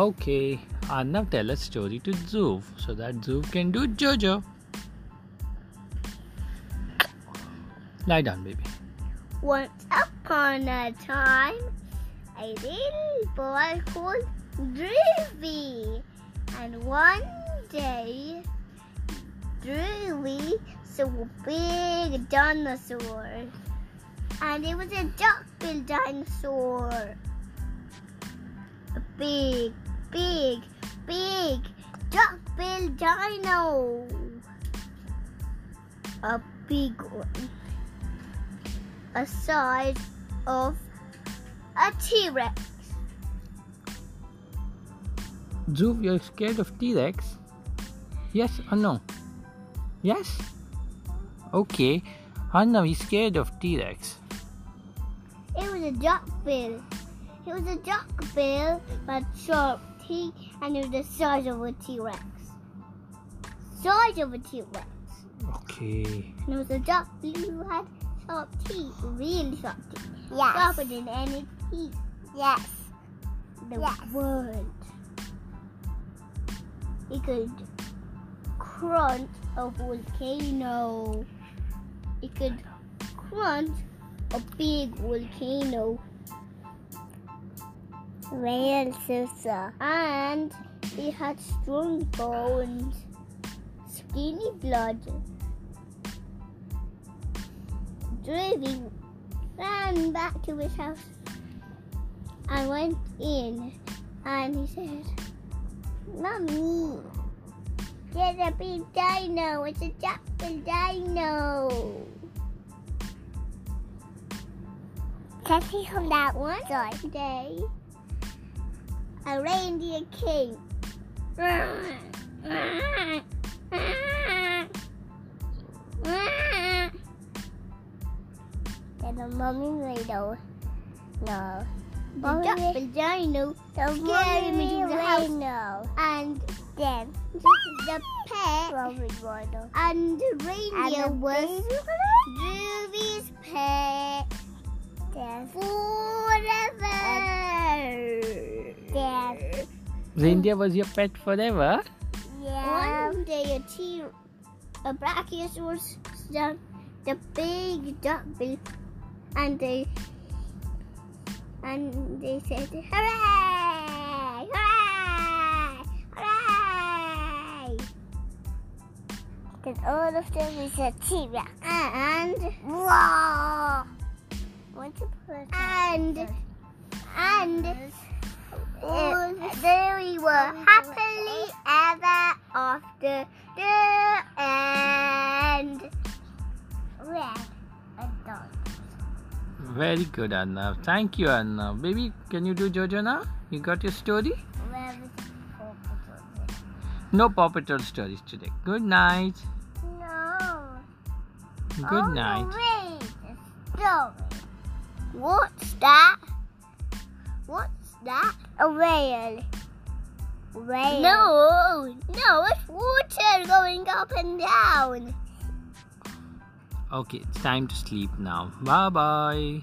Okay, uh, Arnav tell a story to Zoov so that Zoov can do Jojo. Lie down, baby. Once upon a time, a little boy called Droovy. And one day, Droovy saw a big dinosaur. And it was a duck-billed dinosaur. A big, big, big duck-billed dino. A big one. A size of a T-Rex. Zoov, you're scared of T Rex? Yes or no? Yes? Okay, Arnav is scared of T Rex. It was a duckbill. It was a duckbill, but sharp teeth, and it was the size of a T-Rex. Size of a T-Rex. Okay. And it was a duckbill who had sharp teeth, really sharp teeth. Yes. Sharper than any teeth Yes. in the Yes. world. It could crunch a volcano. It could crunch a big volcano. Real Susa. and he had strong bones, skinny blood. Davy ran back to his house and went in and he said, Mummy, there's a big dino, it's a jackal dino. Can he hold that one? One day, a reindeer came. Then the mommy radio. No. The Mommy jackal dino The scared me to the house. And Then the pet and the And reindeer the was Drewby's pet Reindeer was your pet forever? yeah. One day a a T a brachiosaurus stuck the big duckbill and they and they said hooray hooray hooray Then all of them is a T-Rex. and Wow. Want to put and and there we were happily ever after the end. red dog. Very good, Arnav. Thank you, Arnav. Baby, can you do Jojo now? You got your story? Where is the purple No Paw Patrol stories today. Good night. No. Good oh, night. A story. What's that? What's that? A whale. Whale. No, no, it's water going up and down. Okay, it's time to sleep now. Bye bye.